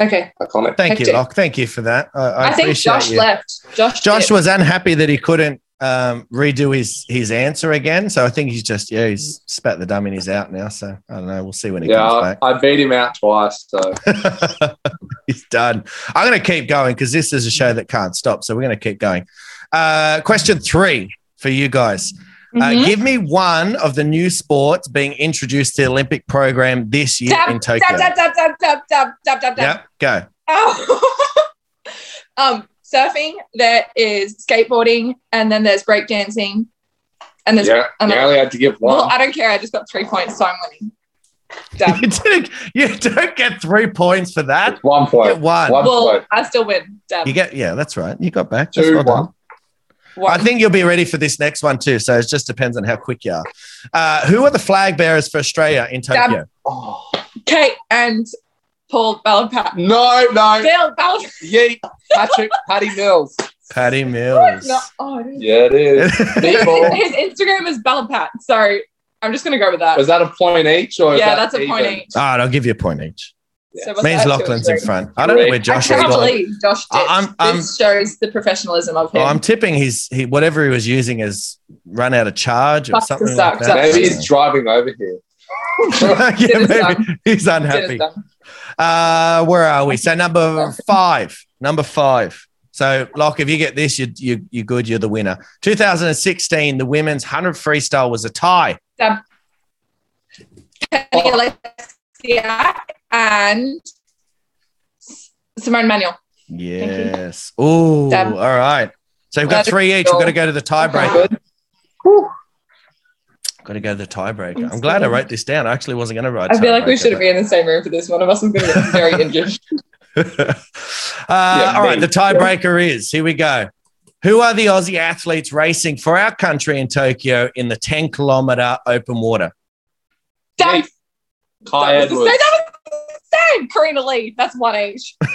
Okay. iconic. Thank you, Hectic. Lock. Thank you for that. I, I, I, think Josh you. left. Josh. Josh did. was unhappy that he couldn't um, redo his his answer again. So I think he's just yeah he's spat the dummy and he's out now. So I don't know. We'll see when he Yeah, comes I, back. I beat him out twice, so he's done. I'm going to keep going because this is a show that can't stop. So we're going to keep going. Uh, question three for you guys. Uh, Mhm. give me one of the new sports being introduced to the Olympic program this year Tap, in Tokyo. Tap, tap, tap, tap, tap, tap, tap, tap. Yep, go. Oh. um, surfing, there is skateboarding, and then there's breakdancing. And there's yeah, and you then- only had to give one. well. I don't care. I just got three points, so I'm winning. You, didn't, you don't get three points for that. It's one point. get one. One well, point. I still win. Damn. You get yeah, that's right. You got back. Two, well done. One. One. I think you'll be ready for this next one too. So it just depends on how quick you are. Uh, who are the flag bearers for Australia in Tokyo? Oh. Kate and Paul Ballard. No, no. Bill Ballard. Yeet. Patrick, Paddy Mills. Patty Mills. No, oh, it is. Yeah, it is. Meatball. His Instagram is Ballard Pat. So I'm just gonna go with that. Was that a point each? Or is yeah, that that's a point even? each. All right, I'll give you a point each. So what's Means Lachlan's in front. I don't know where I Josh I can't gone. believe Josh did. I- I'm- I'm- this shows the professionalism of him. Oh, I'm tipping his he whatever he was using has run out of charge or Fuck the something like that. Maybe he's driving over here. yeah, maybe he's unhappy. Uh, where are we? So number five. Number five. So, Locke, if you get this, you you you good. You're the winner. 2016, the women's 100 freestyle was a tie. Penny Oh. Oleksiak and Simone Manuel. Yes. Oh, all right. So we've got three each. We've got to go to the tiebreaker. Good. Got to go to the tiebreaker. I'm glad I wrote this down. I actually wasn't going to write. It i feel like we shouldn't be in the same room for this. One of us is going to get very injured. uh, Yeah, all right. The tiebreaker is here we go. Who are the Aussie athletes racing for our country in Tokyo in the 10 kilometer open water? Damn, Yeet. Kai that was the same. Edwards. That was the. Kareena Lee. That's one each.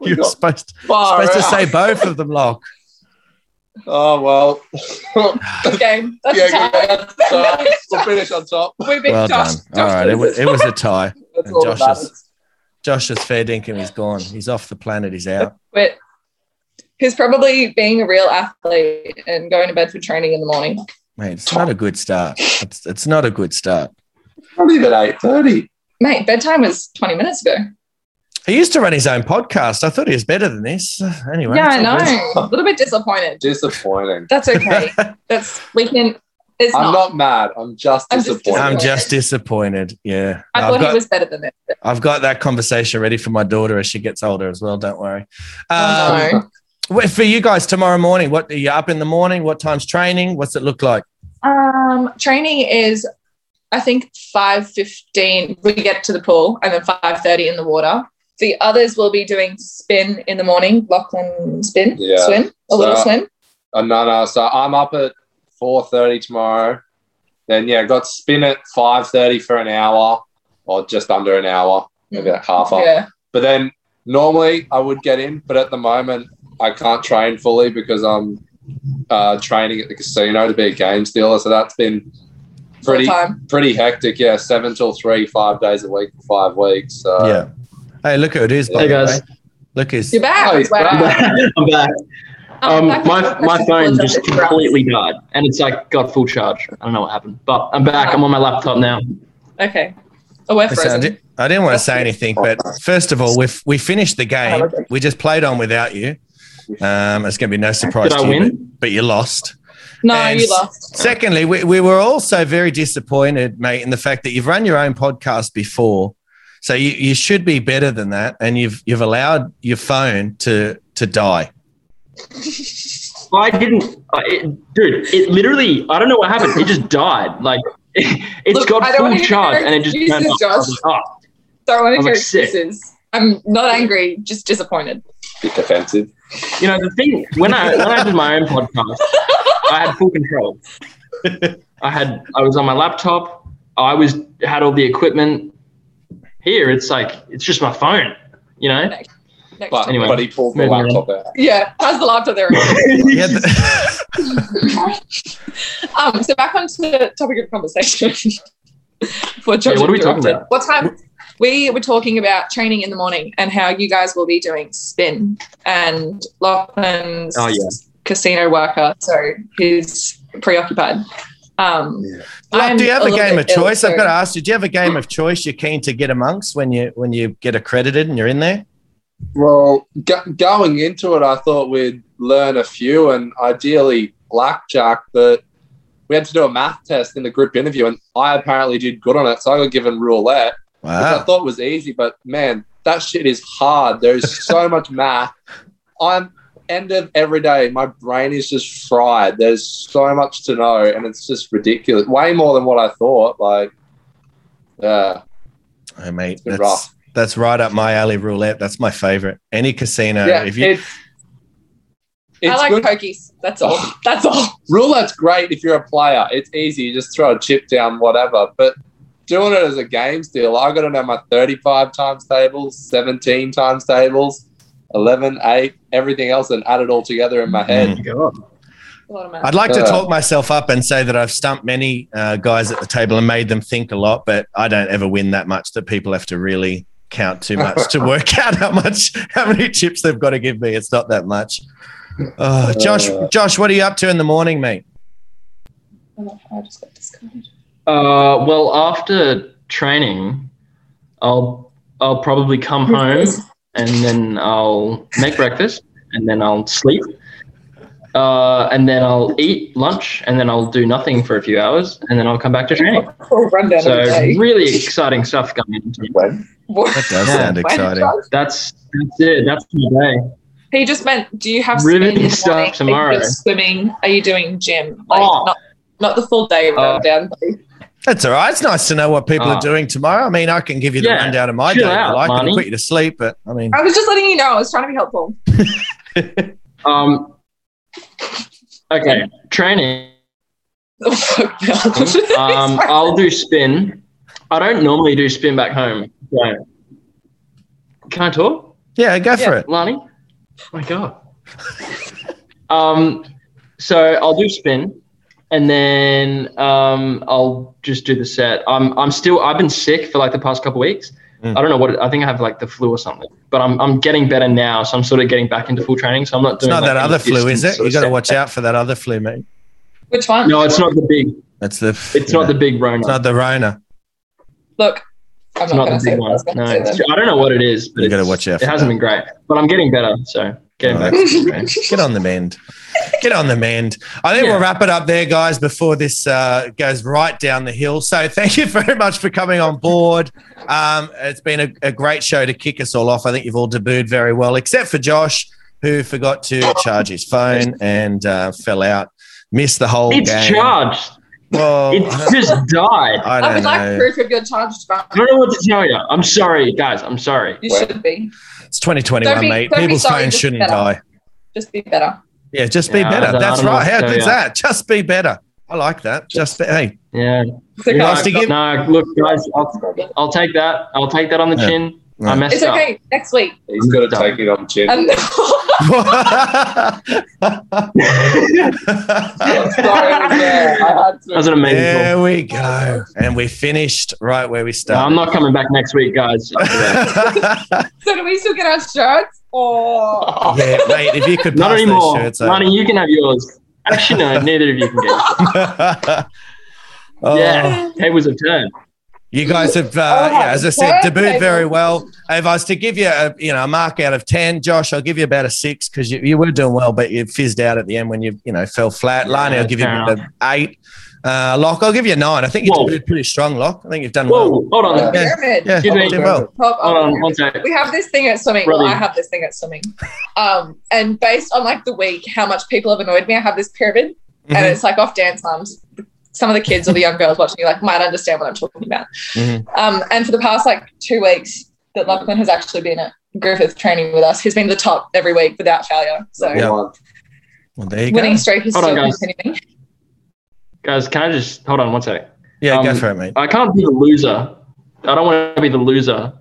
You're supposed, Far supposed to say both of them, Lock. Oh, well. Good game. That's yeah, a tie. yeah, that's uh, We'll finish on top. We beat Well Josh. done. All right. It was, it was a tie. And all that Josh is- Josh is fair dinkum. He's gone. He's off the planet. He's out. But he's probably being a real athlete and going to bed for training in the morning. Mate, it's not a good start. It's, it's not a good start. Not even 8.30. Mate, bedtime was 20 minutes ago. He used to run his own podcast. I thought he was better than this. Anyway. yeah, I it's all good. know. A little bit disappointed. Disappointing. That's okay. That's we can. It's I'm not. not mad. I'm just I'm just disappointed. I'm just disappointed. Yeah. I No, thought I've, got, he was better than this. I've got that conversation ready for my daughter as she gets older as well. Don't worry. Oh, Um, wh- For you guys tomorrow morning, what are you up in the morning? What time's training? What's it look like? Um, training is I think five fifteen we get to the pool, and then five thirty in the water. The others will be doing spin in the morning, Lachlan spin, Yeah. swim, a little swim. Uh, no, no. So I'm up at four thirty tomorrow. Then yeah, got spin at five thirty for an hour, or just under an hour, maybe like half hour. Yeah, But then normally I would get in, but at the moment I can't train fully because I'm uh, training at the casino to be a game stealer. So that's been pretty time. pretty hectic. Yeah, seven till three, five days a week for five weeks. So yeah. Hey, look who it is. by Hey, guys. way. Look who's You're back. Oh, he's wow. back. I'm back. Um, back my my phone just completely died, and it's like got full charge. I don't know what happened, but I'm back. I'm on my laptop now. Okay. Oh, we're I, frozen. di- I didn't want to say anything, but first of all, we we finished the game. Oh. We just played on without you. Um, it's going to be no surprise Did to I you, win? but, but you lost. No, And you lost. Secondly, we, we were also very disappointed, mate, in the fact that you've run your own podcast before. So you, you should be better than that. And you've you've allowed your phone to to die. I didn't, I, it, dude. It literally, I don't know what happened. It just died. Like it, has Look, got full charge, and it just excuses, turned off. Josh. I was like, oh. Don't want to I'm hear like sick. I'm not angry, just disappointed. bit defensive. You know, the thing when I when I did my own podcast, I had full control. I had I was on my laptop. I was had all the equipment. Here, it's like it's just my phone. You know. Next But, Anyway, but he pulled the laptop out. Yeah, how's the laptop there? Um, so back onto the topic of conversation. Before Josh Yeah, what are we talking about? What time? We were talking about training in the morning and how you guys will be doing spin and Lachlan's Oh, yeah. Casino worker, so he's preoccupied. Um, Look, I'm do you have a, little game of bit ill, choice? I've got to ask you. Do you have a game of choice you're keen to get amongst when you when you get accredited and you're in there? Well, go- going into it, I thought we'd learn a few and ideally blackjack, but we had to do a math test in the group interview, and I apparently did good on it. So I got given roulette, which I thought was easy, but man, that shit is hard. There's so much math. I'm end of every day, my brain is just fried. There's so much to know, and it's just ridiculous. Way more than what I thought. Like, yeah, Hey, mate, that's, rough. that's right up my alley. Roulette. That's my favorite. Any casino. yeah. if you it's it's I like good. pokies. That's all. That's all. Roulette's great if you're a player. It's easy. You just throw a chip down, whatever. But doing it as a game steal, I got to know my 35 times tables, 17 times tables, 11, 8, everything else, and add it all together in my head. God. A lot of math. I'd like to talk myself up and say that I've stumped many uh, guys at the table and made them think a lot, but I don't ever win that much that people have to really count too much to work out how much, how many chips they've got to give me. It's not that much. Oh, Josh, Uh. Josh, what are you up to in the morning, mate? Oh, I just got discarded. Uh, well, after training, I'll I'll probably come home and then I'll make breakfast and then I'll sleep. Uh, and then I'll eat lunch and then I'll do nothing for a few hours and then I'll come back to training. Full rundown So of the day. really exciting stuff going into When? What? That does Yeah. sound exciting. Josh? That's that's it. That's my day. He just meant, do you have Really spin stuff morning? Are you tomorrow. swimming? Are you doing gym? Like, Oh. not, not the full day Oh. rundown. That's all right. It's nice to know what people are doing tomorrow. I mean, I can give you the Yeah, rundown of my chill day. if out, you like, and put you to sleep, but I mean, I was just letting you know. I was trying to be helpful. Um, okay, training. Oh, fuck no. Um, I'll do spin. I don't normally do spin back home. So. Can I talk? yeah, go for Yeah, it. Lani. Oh my god. um, so I'll do spin, and then um, I'll just do the set. I'm I'm still I've been sick for like the past couple weeks. Mm. I don't know what it, I think I have like the flu or something, but I'm I'm getting better now. So I'm sort of getting back into full training. So I'm not It's doing not like, that other flu, is it? sort You of got to watch out for that other flu, mate. Which one? No, it's not the big. That's the. It's not the big Rona. It's not the Rona. Look, I'm It's not, not the big one. No, to say it's- then. I don't know what it is, but You gotta watch out It hasn't that. been great, but I'm getting better. So getting Oh, back. that's good, man. Get on the mend. Get on the mend. I think Yeah. we'll wrap it up there, guys, before this uh, goes right down the hill. So thank you very much for coming on board. Um, it's been a, a great show to kick us all off. I think you've all debuted very well, except for Josh, who forgot to charge his phone and uh, fell out, missed the whole It's game. charged. Well, It's just died. I I don't would like know. proof of your charged phone. I don't know what to tell you. I'm sorry, guys. I'm sorry. You Wait. should be. It's 2021, Don't be- mate. don't People's sorry, phones shouldn't better. die. Just be better. Yeah, just be Yeah, better. That's right. what How tell good's ya. that? Just be better. I like that. Just be, hey, Yeah. It's okay. No, Nice to give- no, look, guys. I'll, I'll take that. I'll take that on the Yeah. chin. Yeah. I messed It's up. okay. Next week. He's got to take it on the chin. And Sorry, there. I had to. That was an amazing call. there we go. And we finished right where we No, I'm not coming back next week, guys. so do we still get our shirts? Or yeah, mate, if you could not anymore. those shirts over. Lani, you can have yours. Actually, no, neither of you can get oh. it. Oh, Yeah, tables have turned. You guys have, uh, Oh, yeah, as I said, perfect. debuted very well. If I was to give you a, you know, a mark out of ten, Josh, I'll give you about a six because you, you were doing well, but you fizzed out at the end when you, you know, fell flat. Yeah, Lani, I'll give you an eight. Uh, Lock, I'll give you a nine. I think you Whoa. did pretty strong, Lock. I think you've done Whoa, well. hold on. Yeah. pyramid. Yeah, Excuse me. did well. Top- Hold on one second. We have this thing at swimming. Well, I have this thing at swimming. Um, and based on like the week, how much people have annoyed me, I have this pyramid, and Mhm. it's like off dance moms. Some of the kids or the young girls watching, like, might understand what I'm talking about. Mhm. Um, and for the past like two weeks that Lachlan has actually been at Griffith training with us, he's been the top every week without failure. So Yeah. Well, there you winning go. streak is Hold on, still guys. continuing. Guys, can I just hold on one second? Yeah, go Um, for it, mate. I can't be the loser. I don't want to be the loser.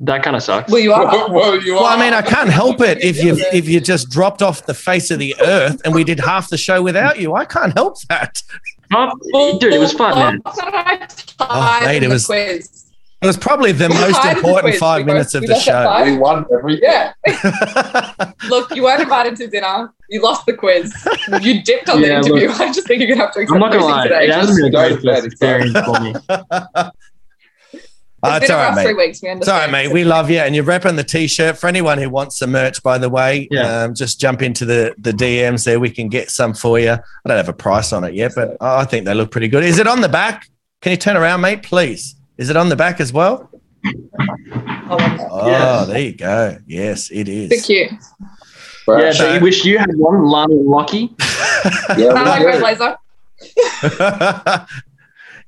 That kind of sucks. Well, you are. Well, you Well, I mean, I can't help it if you if you just dropped off the face of the earth and we did half the show without you. I can't help that. Huh? Dude, it was fun, man. Oh, mate, it was- quiz. It was probably the most tied the important five We minutes both- of the show. five. we won everything. Yeah. Look, you weren't invited to dinner. You lost the quiz. You dipped on Yeah, the interview. I just think you're gonna have to accept I'm not gonna lie. today. It hasn't been a great first experience for me. Oh, It's it's been all a right, rough mate. three weeks. We It's all right, mate. We love you, and you're repping the t-shirt. For anyone who wants some merch, by the way, Yeah. um, just jump into the the DMs there. We can get some for you. I don't have a price on it yet, but I think they look pretty good. Is it on the back? Can you turn around, mate, please? Is it on the back as well? I love that. Oh, Yeah. there you go. Yes, it is. Bit is. cute. Right. Yeah, so you wish you had one, Lani and Lockie. Yeah, I like red do.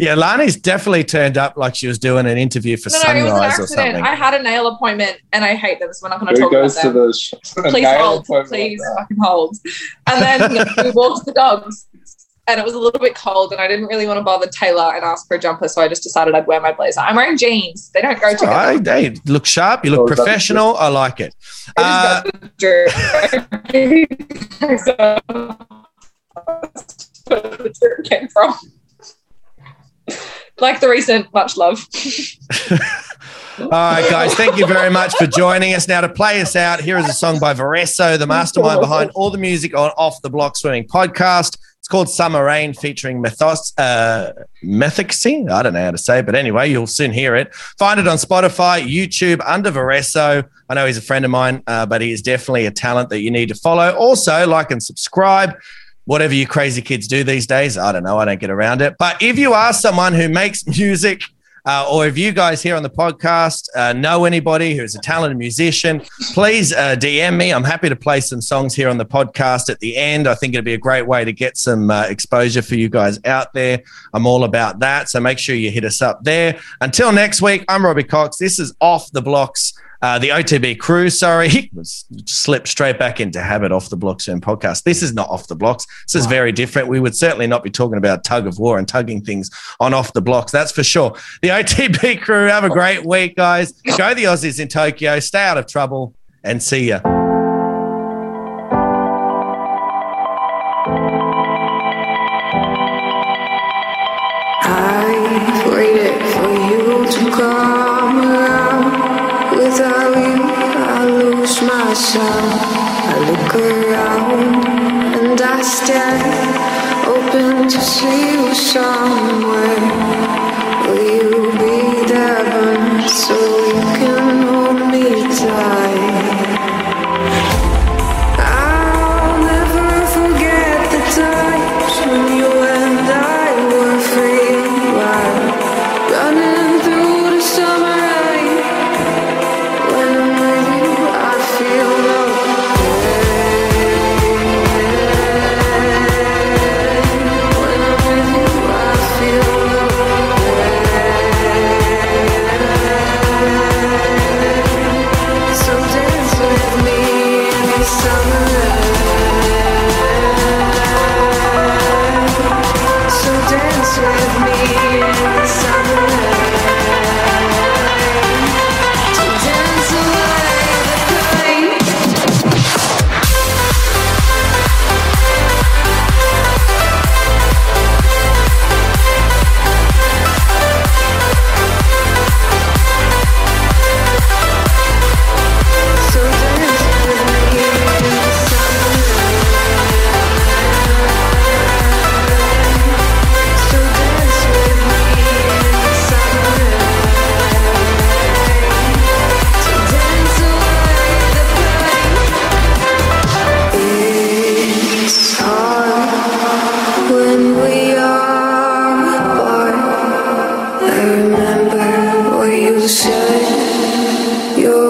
blazer. yeah, Lani's definitely turned up like she was doing an interview for No, no, it was an Sunrise or something. I had a nail appointment and I hate them, so we're not going to Who talk about goes to them. the sh- Please hold. Please like fucking hold. And then we walked the dogs. And it was a little bit cold, and I didn't really want to bother Taylor and ask for a jumper, so I just decided I'd wear my blazer. I'm wearing jeans; they don't go It's all together. right. Hey, look sharp. You Oh, look is that the professional. I like it. I Uh, just got the jerk. Where the jerk came from. Like the recent much love. All right, guys. Thank you very much for joining us. Now, to play us out, here is a song by Varesso, the mastermind behind all the music on Off the Block Swimming podcast. It's called Summer Rain, featuring Methos, uh, Methoxy. I don't know how to say it, but anyway, you'll soon hear it. Find it on Spotify, YouTube, under Varesso. I know he's a friend of mine, uh, but he is definitely a talent that you need to follow. Also, like and subscribe. Whatever you crazy kids do these days, I don't know. I don't get around it. But if you are someone who makes music, uh, or if you guys here on the podcast uh, know anybody who's a talented musician, please uh, DM me. I'm happy to play some songs here on the podcast at the end. I think it'd be a great way to get some uh, exposure for you guys out there. I'm all about that. So make sure you hit us up there. Until next week, I'm Robbie Cox. This is Off the Blocks. Uh, the OTB crew, sorry, was slipped straight back into habit off the blocks and podcast. This is not off the blocks. This is very different. We would certainly not be talking about tug of war and tugging things on off the blocks. That's for sure. The OTB crew, have a great week, guys. Go the Aussies in Tokyo. Stay out of trouble and see ya. I waited for you to come I look around and I stand, open to see you somewhere.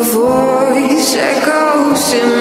voice echoes in my